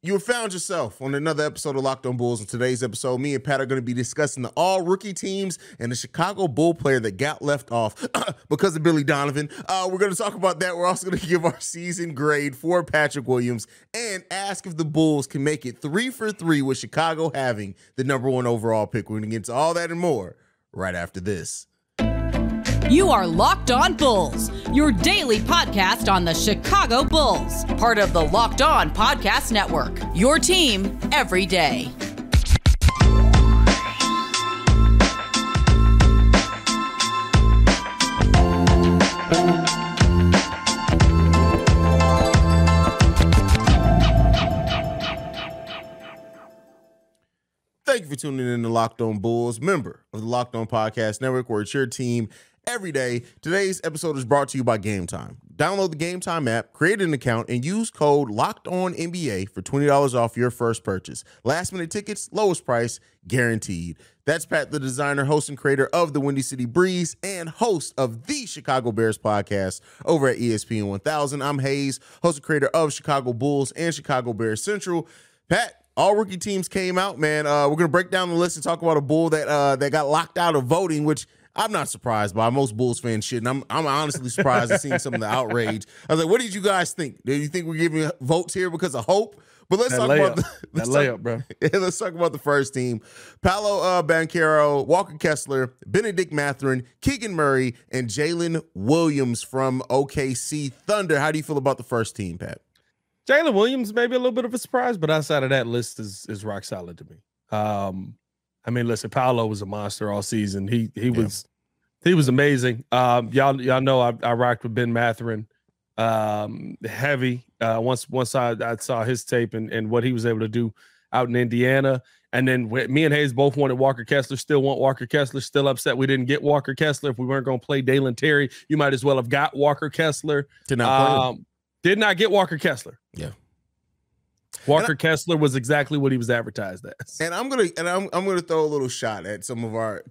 You have found yourself on another episode of Locked On Bulls. In today's episode, me and Pat are going to be discussing the all rookie teams and the Chicago Bull player that got left off because of Billy Donovan. Uh, we're going to talk about that. We're also going to give our season grade for Patrick Williams and ask if the Bulls can make it three for three with Chicago having the number one overall pick. We're going to get into all that and more right after this. You are Locked On Bulls, your daily podcast on the Chicago Bulls, part of the Locked On Podcast Network. Your team every day. Thank you for tuning in to Locked On Bulls, member of the Locked On Podcast Network, where it's your team every day. Today's episode is brought to you by Gametime. Download the Gametime app, create an account, and use code Locked On NBA for twenty dollars off your first purchase. Last minute tickets, lowest price, guaranteed. That's Pat, the designer, host, and creator of the Windy City Breeze, and host of the Chicago Bears podcast over at ESPN 1000. I'm Haize, host and creator of Chicago Bulls and Chicago Bears Central. Pat, all rookie teams came out, man. Uh, we're gonna break down the list and talk about a bull that uh, that got locked out of voting, which I'm not surprised by. Most Bulls fans shit, and I'm I'm honestly surprised at seeing some of the outrage. I was like, what did you guys think? Do you think we're giving votes here because of hope? But let's that talk layup. about the, that let's layup, talk, bro. Yeah, let's talk about the first team. Paolo uh, Banchero, Walker Kessler, Bennedict Mathurin, Keegan Murray, and Jalen Williams from OKC Thunder. How do you feel about the first team, Pat? Jalen Williams maybe a little bit of a surprise, but outside of that list is is rock solid to me. Um, I mean, listen, Paolo was a monster all season. He he was he was amazing. Um, y'all y'all know I, I rocked with Ben Mathurin, um, heavy. Uh, once once I, I saw his tape and and what he was able to do out in Indiana, and then me and Haize both wanted Walker Kessler. Still want Walker Kessler. Still upset we didn't get Walker Kessler. If we weren't going to play Dalen Terry, you might as well have got Walker Kessler. Did not play. Um, did not get Walker Kessler. Yeah. Walker Kessler was exactly what he was advertised as. And I'm gonna and I'm I'm gonna throw a little shot at some of our.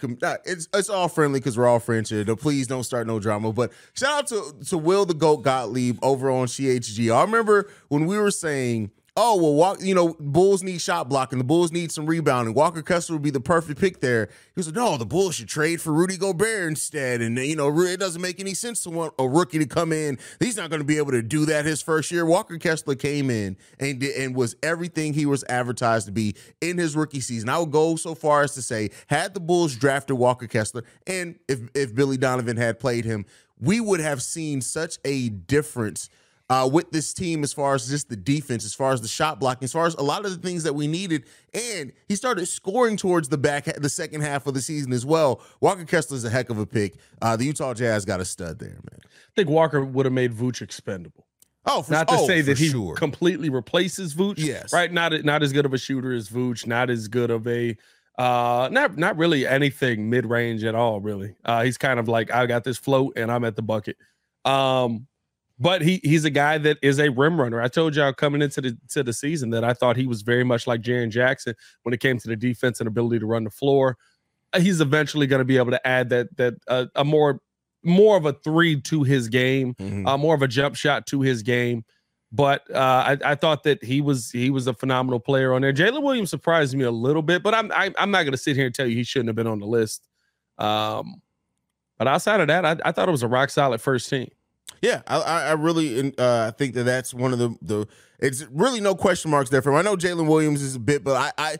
It's it's all friendly because we're all friends here. So please don't start no drama. But shout out to to Will the Goat Gottlieb over on CHG. I remember when we were saying. Oh well, walk. You know, Bulls need shot blocking. The Bulls need some rebounding. Walker Kessler would be the perfect pick there. He was like, "No, the Bulls should trade for Rudy Gobert instead." And you know, it doesn't make any sense to want a rookie to come in. He's not going to be able to do that his first year. Walker Kessler came in and and was everything he was advertised to be in his rookie season. I would go so far as to say, had the Bulls drafted Walker Kessler, and if if Billy Donovan had played him, we would have seen such a difference uh, with this team as far as just the defense, as far as the shot blocking, as far as a lot of the things that we needed. And he started scoring towards the back, the second half of the season as well. Walker Kessler is a heck of a pick. Uh, the Utah Jazz got a stud there, man. I think Walker would have made Vooch expendable. Oh, for, Not to oh, say that he sure. completely replaces Vooch. Yes. Right. Not not as good of a shooter as Vooch. Not as good of a uh not not really anything mid-range at all, really. Uh he's kind of like I got this float and I'm at the bucket. Um but he he's a guy that is a rim runner. I told y'all coming into the to the season that I thought he was very much like Jaren Jackson when it came to the defense and ability to run the floor. Uh, He's eventually going to be able to add that that uh, a more more of a three to his game, Mhm. uh, more of a jump shot to his game. But uh, I, I thought that he was he was a phenomenal player on there. Jalen Williams surprised me a little bit, but I'm I, I'm not going to sit here and tell you he shouldn't have been on the list. Um, but outside of that, I, I thought it was a rock solid first team. Yeah, I, I I really uh, think that that's one of the the. It's really no question marks there for him. I know Jalen Williams is a bit, but I, I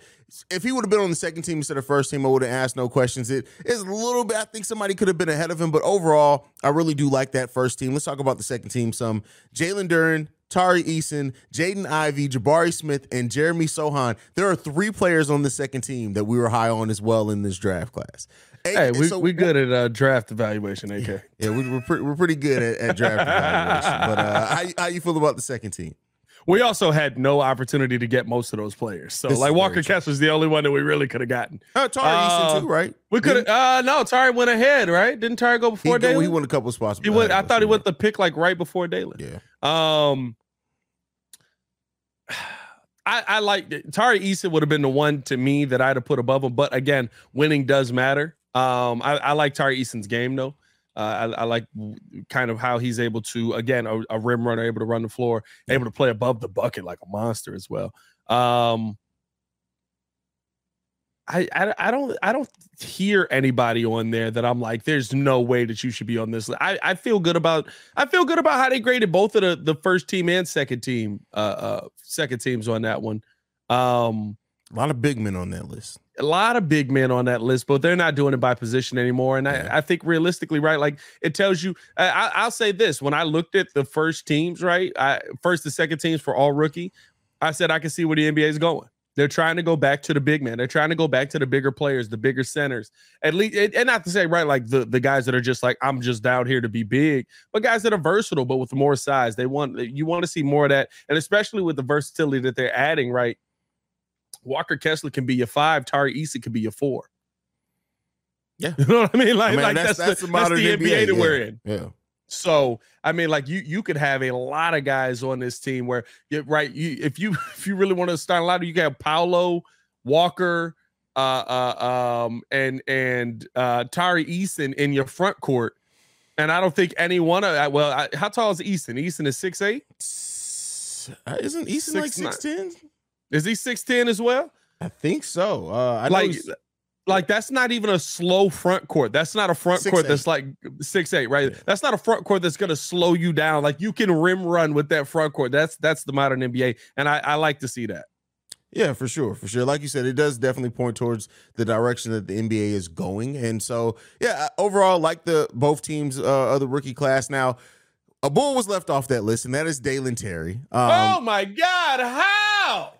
if he would have been on the second team instead of first team, I would have asked no questions. It is a little bit. I think somebody could have been ahead of him, but overall, I really do like that first team. Let's talk about the second team. Some Jalen Duren, Tari Eason, Jaden Ivey, Jabari Smith, and Jeremy Sochan. There are three players on the second team that we were high on as well in this draft class. Hey, we so we good at uh, draft evaluation, AK. Yeah, we, we're pretty, we're pretty good at, at draft evaluation. But uh, how, how you feel about the second team? We also had no opportunity to get most of those players. So This like Walker true. Kessler's the only one that we really could have gotten. Uh, Tari Uh, Eason too, right? We could have uh no, Tari went ahead, right? Didn't Tari go before Dalen? he won a couple spots. He went, I thought he went the pick like right before Dalen. Yeah. Um, I, I like Tari Eason would have been the one to me that I'd have put above him, but again, winning does matter. Um, I, I like Tari Eason's game though. Uh, I, I, like kind of how he's able to, again, a, a, rim runner, able to run the floor, able to play above the bucket like a monster as well. Um, I, I, I don't I don't hear anybody on there that I'm like, there's no way that you should be on this. I, I feel good about I feel good about how they graded both of the, the first team and second team uh uh second teams on that one. Um a lot of big men on that list. A lot of big men on that list, but they're not doing it by position anymore. And. I, I, think realistically, right, like it tells you. I, will say this: when I looked at the first teams, right, I, first and second teams for all rookie, I said I can see where the NBA is going. They're trying to go back to the big man. They're trying to go back to the bigger players, the bigger centers. At least, and not to say right like the the guys that are just like I'm just down here to be big, but guys that are versatile but with more size. They want you want to see more of that, and especially with the versatility that they're adding. Right, Walker Kessler can be your five. Tari Eason can be your four. Yeah, you know what I mean. Like, I mean, like that's, that's, that's, the, that's the NBA, NBA that yeah. we're in. Yeah. So I mean, like you you could have a lot of guys on this team where you right you if you if you really want to start a lot of you got Paolo Walker uh uh um and and uh Tari Eason in your front court. And I don't think any one of that. Well, I, how tall is Easton? Easton is six eight. Uh, isn't Easton six, like six ten? Is he six ten as well? I think so. Uh, I like like that's not even a slow front court. That's not a front six, court eight. that's like six eight, right? Yeah. That's not a front court that's gonna slow you down. Like you can rim run with that front court. That's that's the modern NBA, and I, I like to see that. Yeah, for sure, for sure. Like you said, it does definitely point towards the direction that the NBA is going, and so yeah, overall, like the both teams uh, of the rookie class. Now, a bull was left off that list, and that is Dalen Terry. Um, oh my God, how?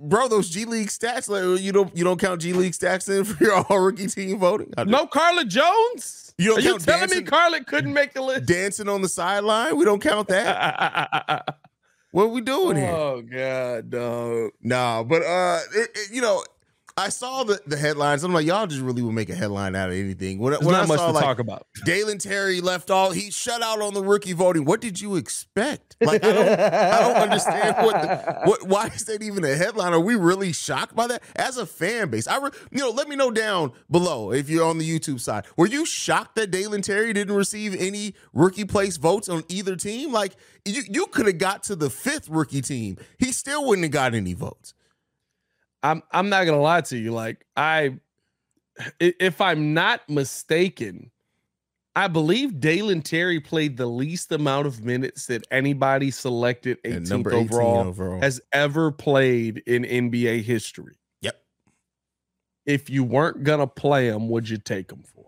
Bro, those G League stats, like you don't you don't count G League stats in for your all rookie team voting. No, Carlik Jones. You don't Are you telling dancing, me Carlik couldn't make the list? Dancing on the sideline, we don't count that. what are we doing here? Oh God, no, Nah, but uh, it, it, you know, I saw the, the headlines. I'm like, y'all just really would make a headline out of anything. When, There's when not I much saw, to like, talk about. Dalen Terry left all. He shut out on the rookie voting. What did you expect? Like, I don't, I don't understand what, the, what. Why is that even a headline? Are we really shocked by that as a fan base? I, re, you know, let me know down below if you're on the YouTube side. Were you shocked that Dalen Terry didn't receive any rookie place votes on either team? Like, you you could have got to the fifth rookie team. He still wouldn't have got any votes. I'm I'm not gonna lie to you. Like I, if I'm not mistaken, I believe Dalen Terry played the least amount of minutes that anybody selected 18th overall, overall has ever played in NBA history. Yep. If you weren't gonna play him, would you take him for?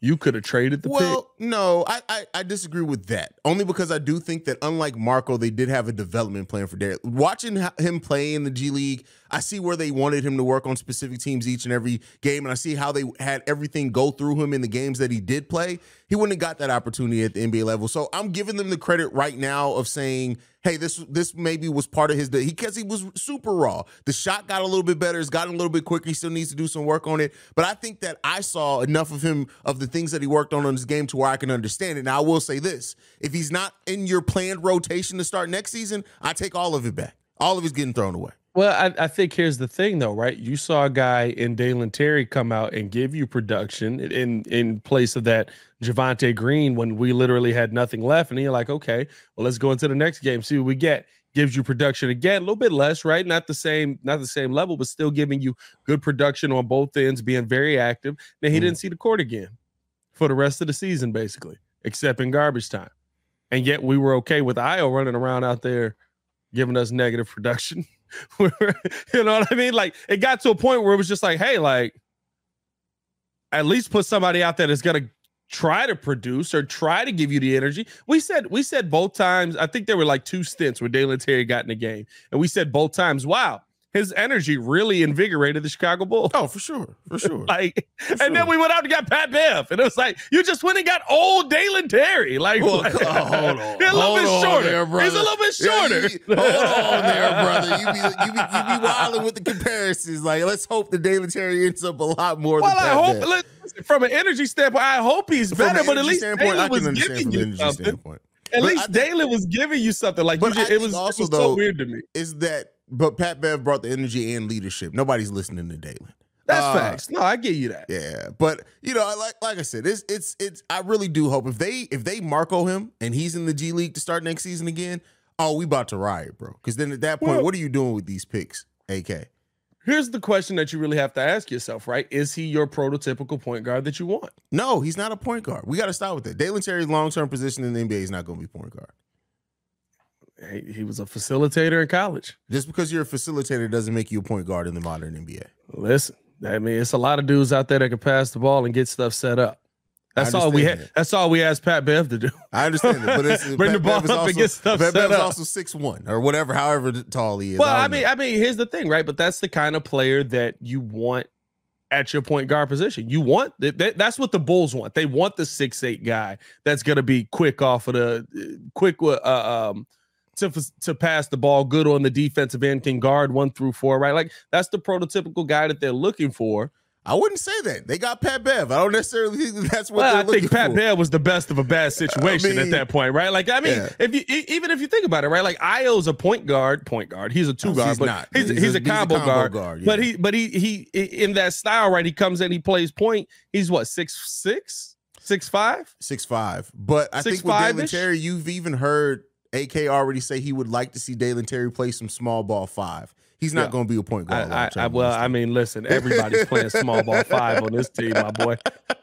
You could have traded the well, pick. No, I, I, I disagree with that. Only because I do think that unlike Marko, they did have a development plan for Derek. Watching him play in the G League, I see where they wanted him to work on specific teams each and every game, and I see how they had everything go through him in the games that he did play. He wouldn't have got that opportunity at the NBA level. So I'm giving them the credit right now of saying hey, this this maybe was part of his day because he was super raw. The shot got a little bit better, it's gotten a little bit quicker. He still needs to do some work on it. But I think that I saw enough of him of the things that he worked on in his game to where I can understand it. Now I will say this: if he's not in your planned rotation to start next season, I take all of it back. All of it's getting thrown away. Well, I, I, think here's the thing, though, right? You saw a guy in Dalen Terry come out and give you production in in place of that Javonte Green when we literally had nothing left, and you're like, okay, well, let's go into the next game, see what we get. Gives you production again, a little bit less, right? Not the same, not the same level, but still giving you good production on both ends, being very active. Then he mm. didn't see the court again for the rest of the season, basically, except in garbage time. And yet we were okay with Ayo running around out there giving us negative production. you know what I mean? Like it got to a point where it was just like, hey, like at least put somebody out there that's gonna try to produce or try to give you the energy. We said we said both times. I think there were like two stints where Dalen Terry got in the game, and we said both times, "Wow, his energy really invigorated the Chicago Bulls. Oh, for sure, for sure. like, for and then we went out and got Pat Bev, and it was like you just went and got old Dalen Terry. Like, well, like oh, hold on, he's a little hold bit shorter. There, he's a little bit shorter. Yeah, you, hold on there, brother. You be you be, you be wilding with the comparisons. Like, let's hope that Dalen Terry ends up a lot more. Well, than I hope. Listen, from an energy standpoint, I hope he's better. But at least Dalen was giving you something. Standpoint. At but least Dalen was giving you something. Like, just, it was also it was so weird to me. Is that but Pat Bev brought the energy and leadership. Nobody's listening to Dalen. That's uh, facts. No, I get you that. Yeah, but you know, like like I said, it's it's it's. I really do hope if they if they Marko him and he's in the G League to start next season again. Oh, we about to riot, bro. Because then at that point, well, what are you doing with these picks, AK? Here's the question that you really have to ask yourself, right? Is he your prototypical point guard that you want? No, he's not a point guard. We got to start with that. Dalen Terry's long term position in the NBA is not going to be point guard. He, he was a facilitator in college. Just because you're a facilitator doesn't make you a point guard in the modern NBA. Listen, I mean, it's a lot of dudes out there that can pass the ball and get stuff set up. That's all we had. That's all we asked Pat Bev to do. I understand it, but it's, bring Pat the ball Bev up also, and get stuff Pat set Bev up. is also six one or whatever, however tall he is. Well, I, I mean, know. I mean, here's the thing, right? But that's the kind of player that you want at your point guard position. You want that, that's what the Bulls want. They want the six eight guy that's going to be quick off of the uh, quick uh, um to to pass the ball, good on the defensive end, can guard one through four, right? Like that's the prototypical guy that they're looking for. I wouldn't say that. They got Pat Bev. I don't necessarily think that's what well, I think Pat for. Bev was the best of a bad situation I mean, at that point, right? Like, I mean, yeah. if you even if you think about it, right? Like Ayo's a point guard, point guard. He's a two oh, guard, but not. He's, he's, he's, a, a, combo, combo guard. guard yeah. But he but he he in that style, right? He comes in, he plays point. He's what, six six? Six five? Six five. But I six, think with Dalen Terry, you've even heard AK already say he would like to see Dalen Terry play some small ball five. He's not yeah. going to be a point guard. I, I, well, I mean, listen, everybody's playing small ball five on this team, my boy.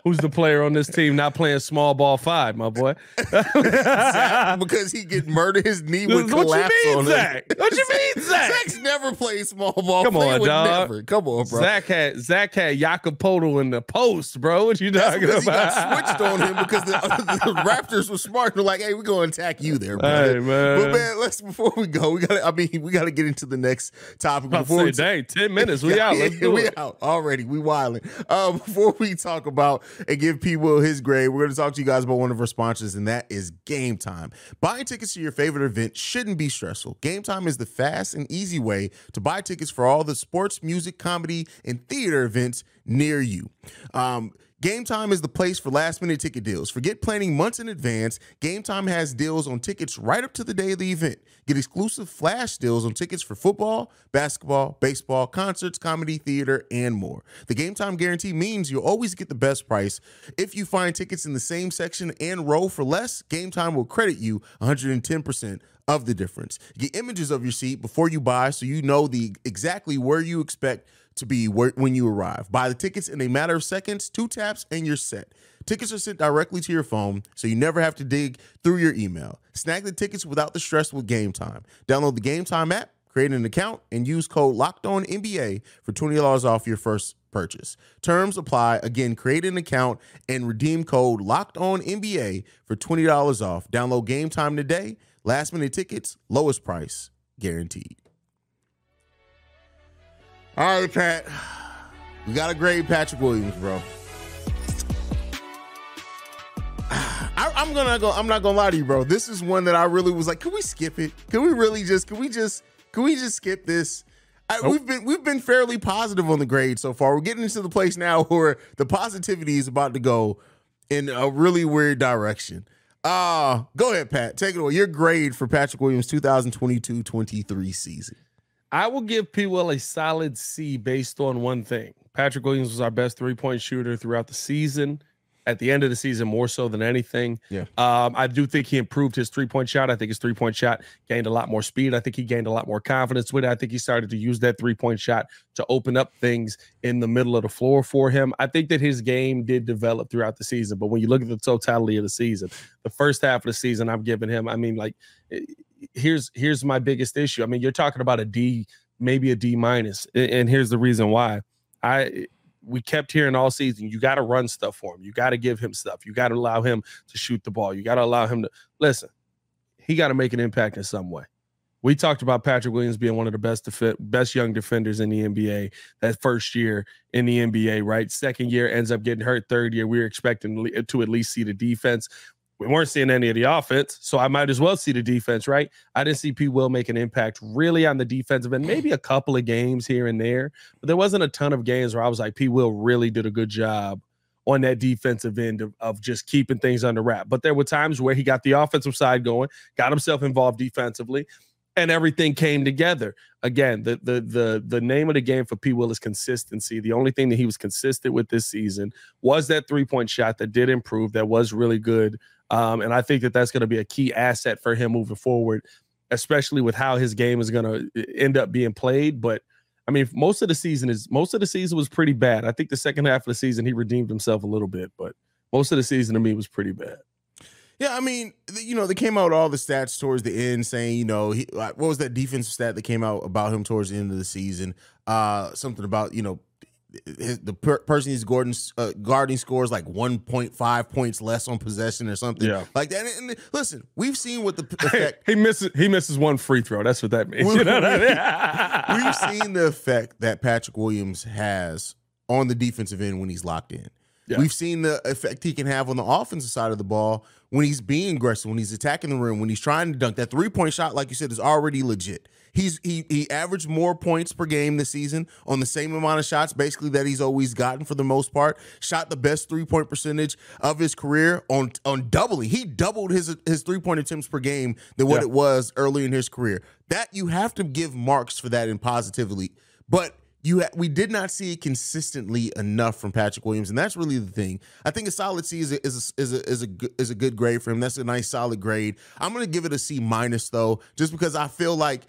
Who's the player on this team not playing small ball five, my boy? because he get murdered, his knee would what collapse you mean, on Zach? him. What you mean, Zach? Zach's never played small ball. Come on, dog. Never. Come on, bro. Zach had Zach had Jakob Poeltl in the post, bro. What you talking about? He got switched on him because the, the Raptors were smart. They're like, hey, we're going to attack you there, bro. Hey, man. But man, let's before we go, we got. I mean, we got to get into the next topic before we. Dang, 10 minutes. We out. Let's do we it. out already. We wilding. Uh, before we talk about and give people his grade, we're going to talk to you guys about one of our sponsors, and that is Gametime. Buying tickets to your favorite event shouldn't be stressful. Gametime is the fast and easy way to buy tickets for all the sports, music, comedy, and theater events near you. Um, Gametime is the place for last minute ticket deals. Forget planning months in advance. Gametime has deals on tickets right up to the day of the event. Get exclusive flash deals on tickets for football, basketball, baseball, concerts, comedy, theater, and more. The Gametime guarantee means you'll always get the best price. If you find tickets in the same section and row for less, Gametime will credit you 110% of the difference. Get images of your seat before you buy so you know the exactly where you expect to be when you arrive. Buy the tickets in a matter of seconds, two taps, and you're set. Tickets are sent directly to your phone, so you never have to dig through your email. Snag the tickets without the stress with Gametime. Download the Gametime app, create an account, and use code Locked On NBA for twenty dollars off your first purchase. Terms apply. Again, create an account and redeem code Locked On NBA for twenty dollars off. Download Gametime today. Last minute tickets, lowest price guaranteed. All right, Pat. We got to grade Patrick Williams, bro. I, am gonna go. I'm not gonna lie to you, bro. This is one that I really was like, can we skip it? Can we really just? Can we just? Can we just skip this? I, We've been we've been fairly positive on the grade so far. We're getting into the place now where the positivity is about to go in a really weird direction. Uh, go ahead, Pat. Take it away. Your grade for Patrick Williams 2022-23 season. I will give P. A solid C based on one thing. Patrick Williams was our best three point shooter throughout the season. At the end of the season, more so than anything. Yeah. Um, I do think he improved his three point shot. I think his three point shot gained a lot more speed. I think he gained a lot more confidence with it. I think he started to use that three point shot to open up things in the middle of the floor for him. I think that his game did develop throughout the season. But when you look at the totality of the season, the first half of the season, I'm giving him, I mean, like, here's here's my biggest issue. I mean, you're talking about a D, maybe a D minus, and here's the reason why. I we kept hearing all season, you got to run stuff for him. You got to give him stuff. You got to allow him to shoot the ball. You got to allow him to listen. He got to make an impact in some way. We talked about Patrick Williams being one of the best best young defenders in the NBA that first year in the NBA, right? Second year ends up getting hurt. Third year, we were expecting to at least see the defense we weren't seeing any of the offense, so I might as well see the defense, right? I didn't see P. Will make an impact really on the defensive end, maybe a couple of games here and there, but there wasn't a ton of games where I was like, P. Will really did a good job on that defensive end of, of just keeping things under wrap. But there were times where he got the offensive side going, got himself involved defensively. and everything came together. Again, the the the the name of the game for P. Will is consistency. The only thing that he was consistent with this season was that three point shot that did improve, that was really good. Um, and I think that that's going to be a key asset for him moving forward, especially with how his game is going to end up being played. But I mean, most of the season is most of the season was pretty bad. I think the second half of the season he redeemed himself a little bit, but most of the season to me was pretty bad. Yeah, I mean, you know, they came out all the stats towards the end saying, you know, he, what was that defensive stat that came out about him towards the end of the season? Uh, something about, you know, his, the per- person he's guarding, uh, guarding scores like 1.5 points less on possession or something Yeah. like that. And, and listen, we've seen what the effect he misses he misses one free throw. That's what that means. You know I mean? we've seen the effect that Patrick Williams has on the defensive end when he's locked in. Yeah. We've seen the effect he can have on the offensive side of the ball when he's being aggressive, when he's attacking the rim, when he's trying to dunk. That three point shot, like you said, is already legit. He's he he averaged more points per game this season on the same amount of shots, basically that he's always gotten for the most part. Shot the best three point percentage of his career on on doubling. He doubled his his three point attempts per game than what Yeah. it was early in his career. That you have to give marks for that and positively, but you we did not see it consistently enough from Patrick Williams, and that's really the thing. I think a solid C is a, is a, is a, is a, good- is a good grade for him. That's a nice solid grade. I'm to give it a C minus though, just because I feel like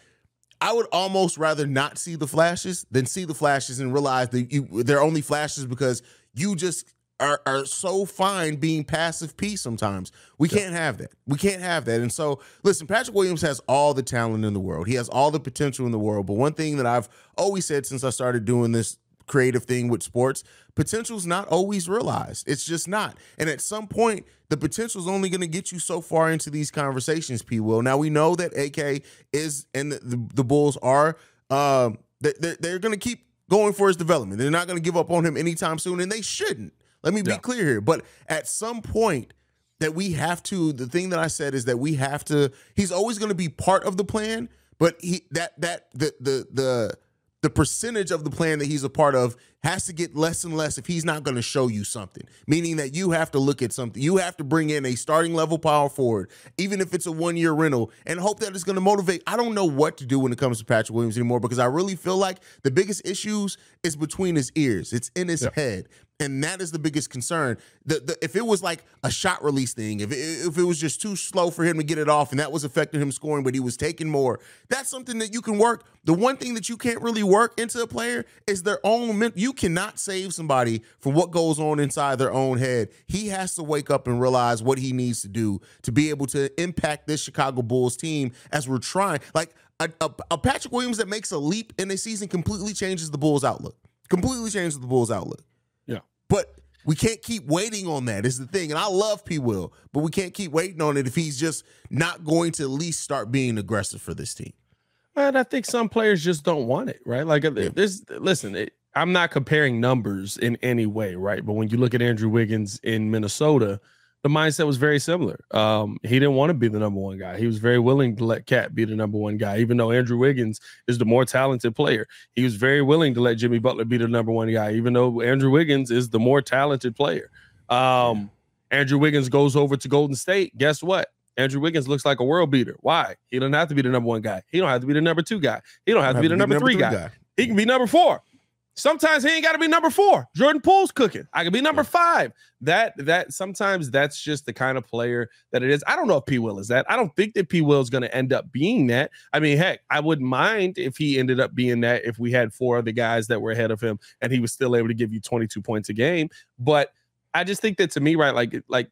I would almost rather not see the flashes than see the flashes and realize that you they're only flashes because you just are, are so fine being passive P sometimes. We can't have that. We can't have that. And so, listen, Patrick Williams has all the talent in the world. He has all the potential in the world. But one thing that I've always said since I started doing this creative thing with sports, potential's not always realized. It's just not. And at some point, the potential is only going to get you so far into these conversations, P. Will. Now we know that AK is and the, the, the Bulls are um they're, they're going to keep going for his development. They're not going to give up on him anytime soon, and they shouldn't. Let me be Yeah. clear here. But at some point, that we have to the thing that I said is that we have to he's always going to be part of the plan but he that that the the the the percentage of the plan that he's a part of has to get less and less if he's not going to show you something meaning that you have to look at something you have to bring in a starting level power forward even if it's a one year rental and hope that it's going to motivate I don't know what to do when it comes to Patrick Williams anymore because I really feel like the biggest issues is between his ears it's in his head and that is the biggest concern. The, the if it was like a shot release thing, if it, if it was just too slow for him to get it off, and that was affecting him scoring, but he was taking more, that's something that you can work. The one thing that you can't really work into a player is their own. You cannot save somebody from what goes on inside their own head. He has to wake up and realize what he needs to do to be able to impact this Chicago Bulls team as we're trying. Like a, a, a Patrick Williams that makes a leap in a season completely changes the Bulls' outlook. Completely changes the Bulls' outlook. Yeah. But we can't keep waiting on that. Is the thing, and I love P. Will, but we can't keep waiting on it if he's just not going to at least start being aggressive for this team. And I think some players just don't want it, right? Like uh, this. Listen, it, I'm not comparing numbers in any way, right? But when you look at Andrew Wiggins in Minnesota, the mindset was very similar. Um, he didn't want to be the number one guy. He was very willing to let KAT be the number one guy, even though Andrew Wiggins is the more talented player. He was very willing to let Jimmy Butler be the number one guy, even though Andrew Wiggins is the more talented player. Um, Andrew Wiggins goes over to Golden State. Guess what? Andrew Wiggins looks like a world beater. Why? He doesn't have to be the number one guy. He don't have to be the number two guy. He don't have to be the number, three, guy. He can be number four. Sometimes he ain't got to be number four. Jordan Poole's cooking. I can be number five. That that sometimes that's just the kind of player that it is. I don't know if P Will is that. I don't think that P Will is going to end up being that. I mean, heck, I wouldn't mind if he ended up being that if we had four other guys that were ahead of him and he was still able to give you 22 points a game. But I just think that to me, right, like like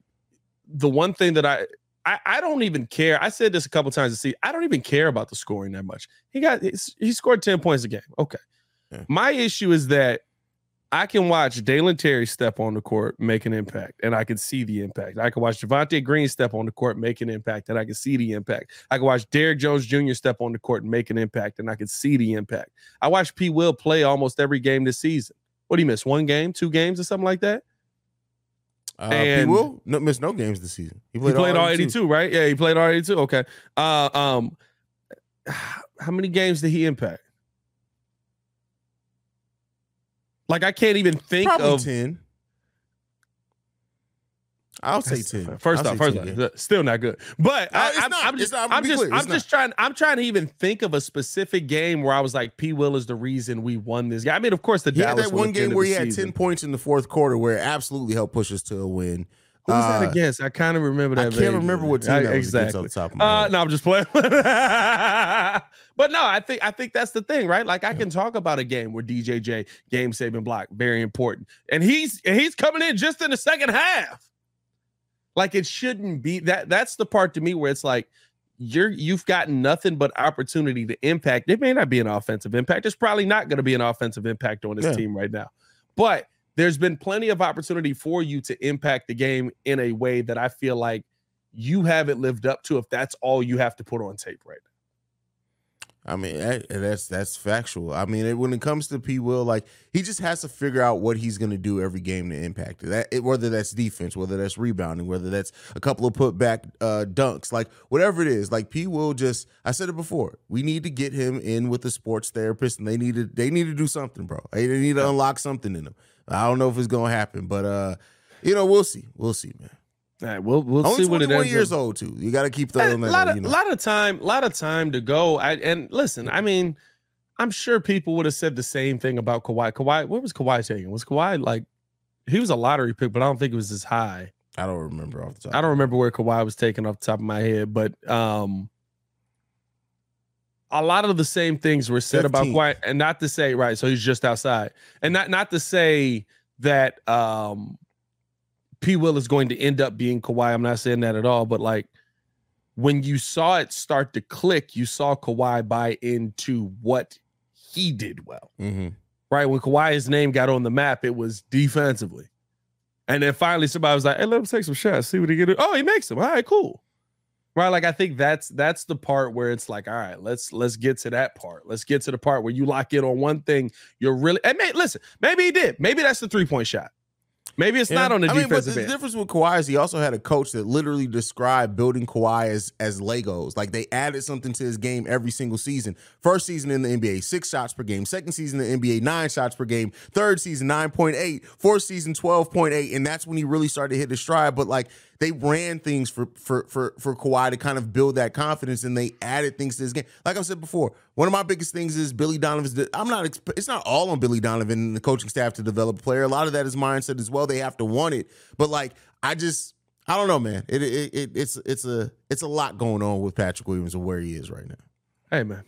the one thing that I I, I don't even care. I said this a couple times to see. I don't even care about the scoring that much. He got he scored 10 points a game. Okay. Yeah. My issue is that I can watch Dalen Terry step on the court, make an impact, and I can see the impact. I can watch Javonte Green step on the court, make an impact, and I can see the impact. I can watch Derrick Jones Jr. step on the court and make an impact, and I can see the impact. I watched P. Will play almost every game this season. What do you miss? One game, two games, or something like that? Uh, P. Will no, missed no games this season. He played all 82, right? Yeah, he played all 82. Okay. Uh, um, how many games did he impact? Like I can't even think Probably of 10. I'll say ten. First I'll off, first 10, off, still not good. But No, I, it's I'm, not. I'm It's just, not. I'm I'm just, clear. I'm just trying. I'm trying to even think of a specific game where I was like, P. Will is the reason we won this game. I mean, of course, the He had that one one at the end game where the he had season. ten points in the fourth quarter, where it absolutely helped push us to a win. Who was Uh, that against? I kind of remember that. I can't remember what team I- that was exactly. off the top of my Uh, no, I'm just playing. but no, I think I think that's the thing, right? Like I can talk about a game where DJJ game saving block very important, and he's and he's coming in just in the second half. Like it shouldn't be that. That's the part to me where it's like you're you've got nothing but opportunity to impact. It may not be an offensive impact. It's probably not going to be an offensive impact on this Yeah. team right now, but there's been plenty of opportunity for you to impact the game in a way that I feel like you haven't lived up to if that's all you have to put on tape right I mean, that's that's factual. I mean, it, when it comes to P. Will, like he just has to figure out what he's going to do every game to impact it. That it, whether that's defense, whether that's rebounding, whether that's a couple of putback uh, dunks, like whatever it is. Like P. Will just, I said it before. We need to get him in with the sports therapist, and they need to they need to do something, bro. They need to unlock something in him. I don't know if it's going to happen, but uh, you know, we'll see. We'll see, man. All right, we'll we'll Only see what it 21 ends years up. old too. You got to keep A throwing that. lot of you know. lot of time, a lot of time to go. I, and listen, I mean, I'm sure people would have said the same thing about Kawhi. Kawhi, what was Kawhi taking? Was Kawhi like he was a lottery pick, but I don't think it was as high. I don't remember off the top. I don't remember where Kawhi was taken off the top of my head, but um a lot of the same things were said about 15th. Kawhi, and not to say right, so he's just outside, and not not to say that um P. Will is going to end up being Kawhi. I'm not saying that at all, but like when you saw it start to click, you saw Kawhi buy into what he did well Mm-hmm. right? When Kawhi's name got on the map, it was defensively. And then finally somebody was like, hey, let him take some shots, see what he can do. Oh, he makes them. All right, cool. Right. Like I think that's that's the part where it's like, all right, let's let's get to that part. Let's get to the part where you lock in on one thing. You're really and may, listen, maybe he did. Maybe that's the three-point shot. Maybe it's not on the I mean, but defensive the end. difference with Kawhi is he also had a coach that literally described building Kawhi as as Legos. Like they added something to his game every single season. First season in the NBA, six shots per game. Second season in the NBA, nine shots per game. Third season, nine point eight. Fourth season, twelve point eight. And that's when he really started to hit his stride. But like they ran things for for for for Kawhi to kind of build that confidence, and they added things to his game. Like I said before, one of my biggest things is Billy Donovan's. I'm not. It's not all on Billy Donovan and the coaching staff to develop a player. A lot of that is mindset as well. They have to want it, but like I just. I don't know, man. It, it, it it's it's a it's a lot going on with Patrick Williams and where he is right now. Hey man.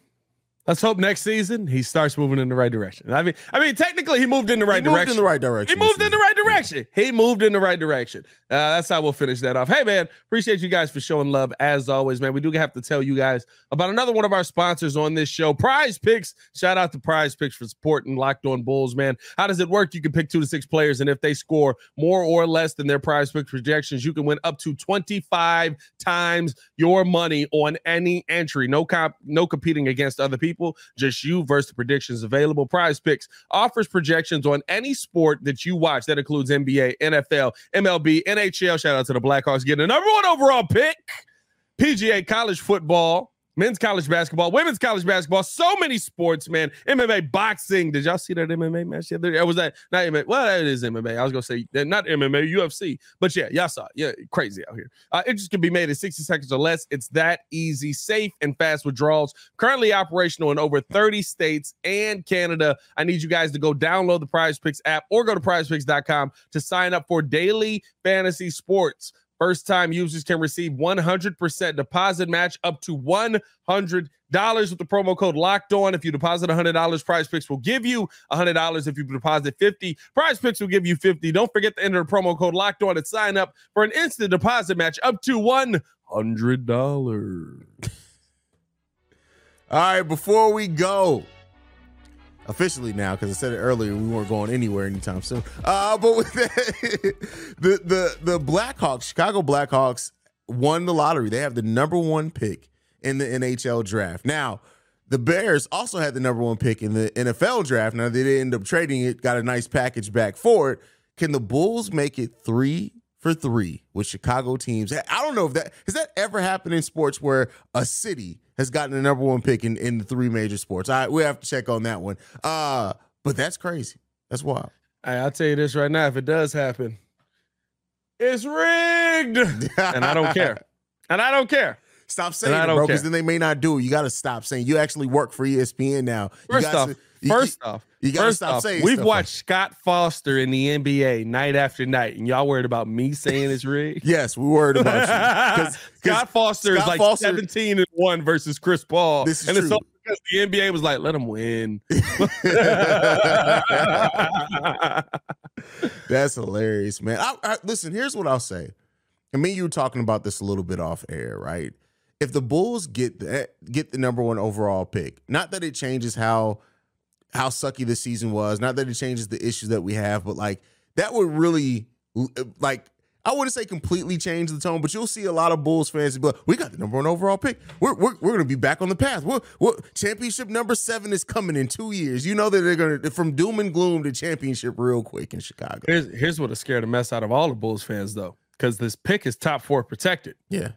Let's hope next season he starts moving in the right direction. I mean, I mean, technically he moved in the right he moved direction. in the right direction. He moved in the right direction. He moved in the right direction. Uh, that's how we'll finish that off. Hey, man, appreciate you guys for showing love as always, man. We do have to tell you guys about another one of our sponsors on this show, PrizePicks. Shout out to PrizePicks for supporting Locked On Bulls, man. How does it work? You can pick two to six players, and if they score more or less than their PrizePicks projections, you can win up to 25 times your money on any entry. No comp, no competing against other people, just you versus the predictions available. PrizePicks offers projections on any sport that you watch. That includes NBA, NFL, MLB, NHL. Shout out to the Blackhawks getting the number one overall pick. PGA college football, men's college basketball, women's college basketball, so many sports, man. MMA, boxing. Did y'all see that MMA match? Or was that not MMA? Well, that is MMA. I was gonna say not MMA, UFC. But yeah, y'all saw it. Yeah, crazy out here. Uh, it just can be made in 60 seconds or less. It's that easy, safe, and fast withdrawals. Currently operational in over 30 states and Canada. I need you guys to go download the PrizePicks app or go to prizepicks.com to sign up for daily fantasy sports. First time users can receive 100% deposit match up to $100 with the promo code locked on. If you deposit $100, PrizePicks will give you $100. If you deposit 50, PrizePicks will give you $50. Don't forget to enter the promo code locked on and sign up for an instant deposit match up to $100. All right, before we go, officially now, because I said it earlier, we weren't going anywhere anytime soon. Uh, but with that, the the the Blackhawks, Chicago Blackhawks, won the lottery. They have the number one pick in the NHL draft. Now, the Bears also had the number one pick in the NFL draft. Now they didn't end up trading it, got a nice package back for it. Can the Bulls make it three for three with Chicago teams? I don't know if that has that ever happened in sports where a city has gotten the number one pick in, in the three major sports. All right, we have to check on that one. Uh, but that's crazy. That's wild. Hey, I'll tell you this right now. If it does happen, it's rigged, and I don't care, and I don't care. Stop saying it, bro, because then they may not do it. You got to stop saying you actually work for ESPN now. First off, you, first off, you got to stop off, saying. We've watched Scott Foster in the NBA night after night, and y'all worried about me saying it's rigged. yes, we worried about you. Cause, Scott Foster Scott is like Foster, seventeen and one versus Chris Paul. This is and true. It's because the NBA was like, let him win. That's hilarious, man. I, I, listen, here's what I'll say. I mean, you were talking about this a little bit off air, right? If the Bulls get the get the number one overall pick, not that it changes how how sucky the season was, not that it changes the issues that we have, but like that would really like I wouldn't say completely change the tone, but you'll see a lot of Bulls fans be like, "We got the number one overall pick. We're we're, we're going to be back on the path. We're, we're, championship number seven is coming in two years. You know that they're going to from doom and gloom to championship real quick in Chicago. Here's here's what scared the mess out of all the Bulls fans though, because this pick is top four protected. Yeah,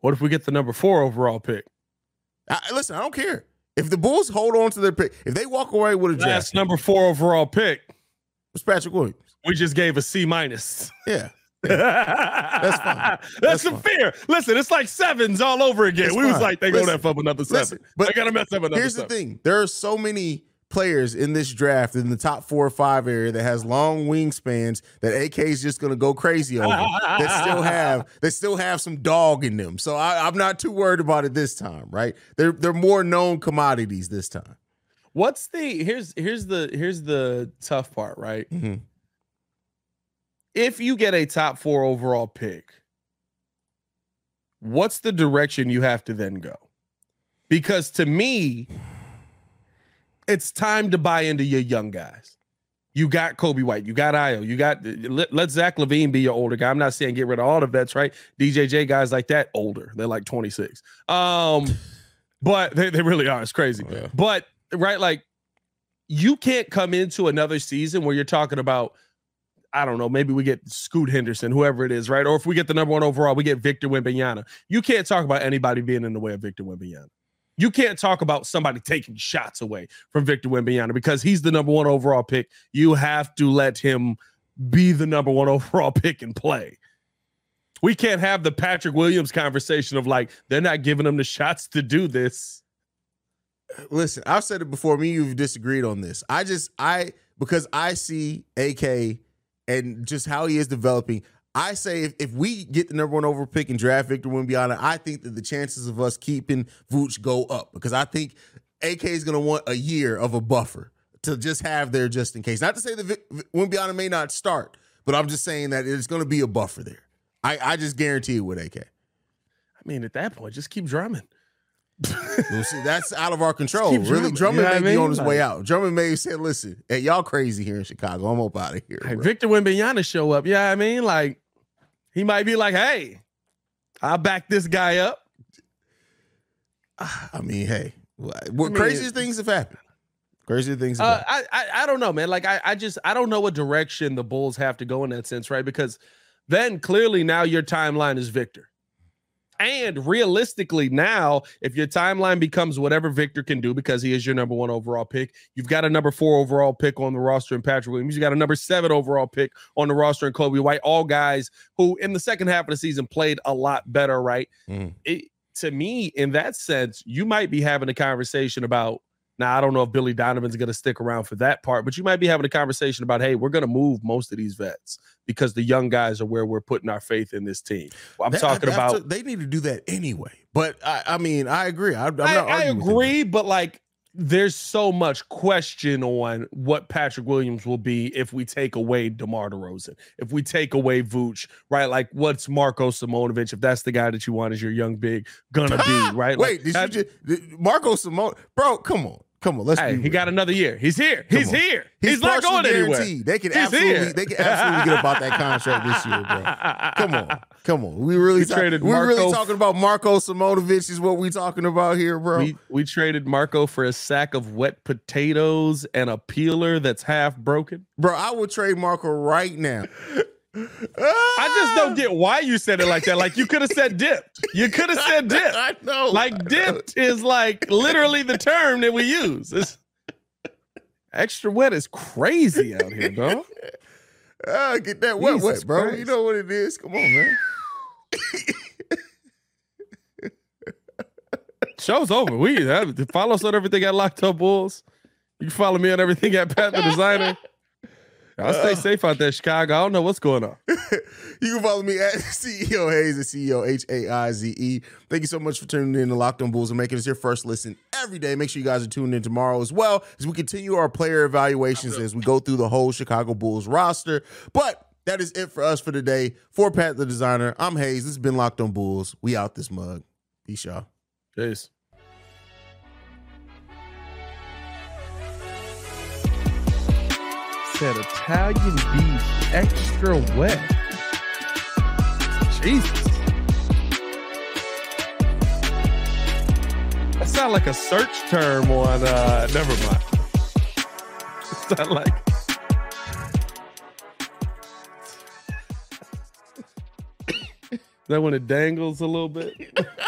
what if we get the number four overall pick? I, listen, I don't care. If the Bulls hold on to their pick, if they walk away with a draft, last number four overall pick, it's Patrick Williams. We just gave a C minus. Yeah. That's fine. That's, That's fine. fair. Listen, it's like sevens all over again. That's we fine. was like, they gonna up another seven. Listen, but they gotta mess up another. Here's seven. the thing: there are so many players in this draft in the top four or five area that has long wingspans that AK is just going to go crazy over that still have that still have some dog in them. So I, am not too worried about it this time, right? They're they're more known commodities this time. What's the here's here's the here's the tough part, right? Mm-hmm. If you get a top four overall pick, what's the direction you have to then go? Because to me, it's time to buy into your young guys. You got Coby White, you got Ayo, you got let, let Zach LaVine be your older guy. I'm not saying get rid of all the vets, right? DJJ guys like that older, they're like 26. Um, but they, they really are. It's crazy. Oh, yeah. But right, like you can't come into another season where you're talking about I don't know, maybe we get Scoot Henderson, whoever it is, right? Or if we get the number one overall, we get Victor Wembanyama. You can't talk about anybody being in the way of Victor Wembanyama. You can't talk about somebody taking shots away from Victor Wembanyama because he's the number one overall pick. You have to let him be the number one overall pick and play. We can't have the Patrick Williams conversation of like they're not giving him the shots to do this. Listen, I've said it before. Me, you've disagreed on this. I just I because I see AK and just how he is developing. I say if, if we get the number one over pick and draft Victor Wembanyama, I think that the chances of us keeping Vooch go up because I think AK is going to want a year of a buffer to just have there just in case. Not to say that Wembanyama may not start, but I'm just saying that it's going to be a buffer there. I, I just guarantee it with AK. I mean, at that point, just keep Drummond. We'll see, that's out of our control. Really, Drummond you know may be mean? on his like, way out. Drummond may have said, "Listen, hey, y'all crazy here in Chicago. I'm up out of here." Hey, Victor Wembanyama show up. Yeah, I mean, like he might be like, "Hey, I'll back this guy up." I mean, hey, what, what I mean, craziest things have happened? Crazy things. Uh, I, I I don't know, man. Like I I just I don't know what direction the Bulls have to go in that sense, right? Because then clearly now your timeline is Victor. And realistically, now, if your timeline becomes whatever Victor can do because he is your number one overall pick, you've got a number four overall pick on the roster in Patrick Williams. You got a number seven overall pick on the roster in Coby White. All guys who, in the second half of the season, played a lot better, right? Mm. It, to me, in that sense, you might be having a conversation about now, I don't know if Billy Donovan's going to stick around for that part, but you might be having a conversation about, hey, we're going to move most of these vets because the young guys are where we're putting our faith in this team. Well, I'm that, talking about to, they need to do that anyway. But I, I mean, I agree. I, I, I agree, but like there's so much question on what Patrick Williams will be if we take away DeMar DeRozan, if we take away Vooch, right? Like, what's Marko Simonović, if that's the guy that you want as your young big, gonna be, right? Wait, like, did you just, Marko Simone, bro? Come on. Come on, let's. Hey, he got another year. He's here. He's here. He's, He's not going guaranteed. anywhere. They can He's absolutely, here. they can absolutely get about that contract this year, bro. Come on, come on. We really, we ta- traded. We really talking about Marko Simonović is what we talking about here, bro. We, we traded Marko for a sack of wet potatoes and a peeler that's half broken. Bro, I would trade Marko right now. I just don't get why you said it like that. Like you could have said dipped. You could have said dipped. I know. Like dipped is like literally the term that we use. It's, extra wet is crazy out here, dog. Uh, get that wet, Jesus wet, bro. Christ. You know what it is. Come on, man. Show's over. We have, follow us on everything at Locked Up Bulls. You can follow me on everything at Pat the Designer. I'll stay uh, safe out there, Chicago. I don't know what's going on. You can follow me at CEO Haize at CEO H A I Z E. Thank you so much for tuning in to Locked On Bulls and making us your first listen every day. Make sure you guys are tuned in tomorrow as well as we continue our player evaluations as we go through the whole Chicago Bulls roster. But that is it for us for today. For Pat the Designer, I'm Haize. This has been Locked On Bulls. We out this mug. Peace, y'all. Peace. Said Italian beef extra wet. Jesus. That sound like a search term on uh never mind. sound like that when it dangles a little bit.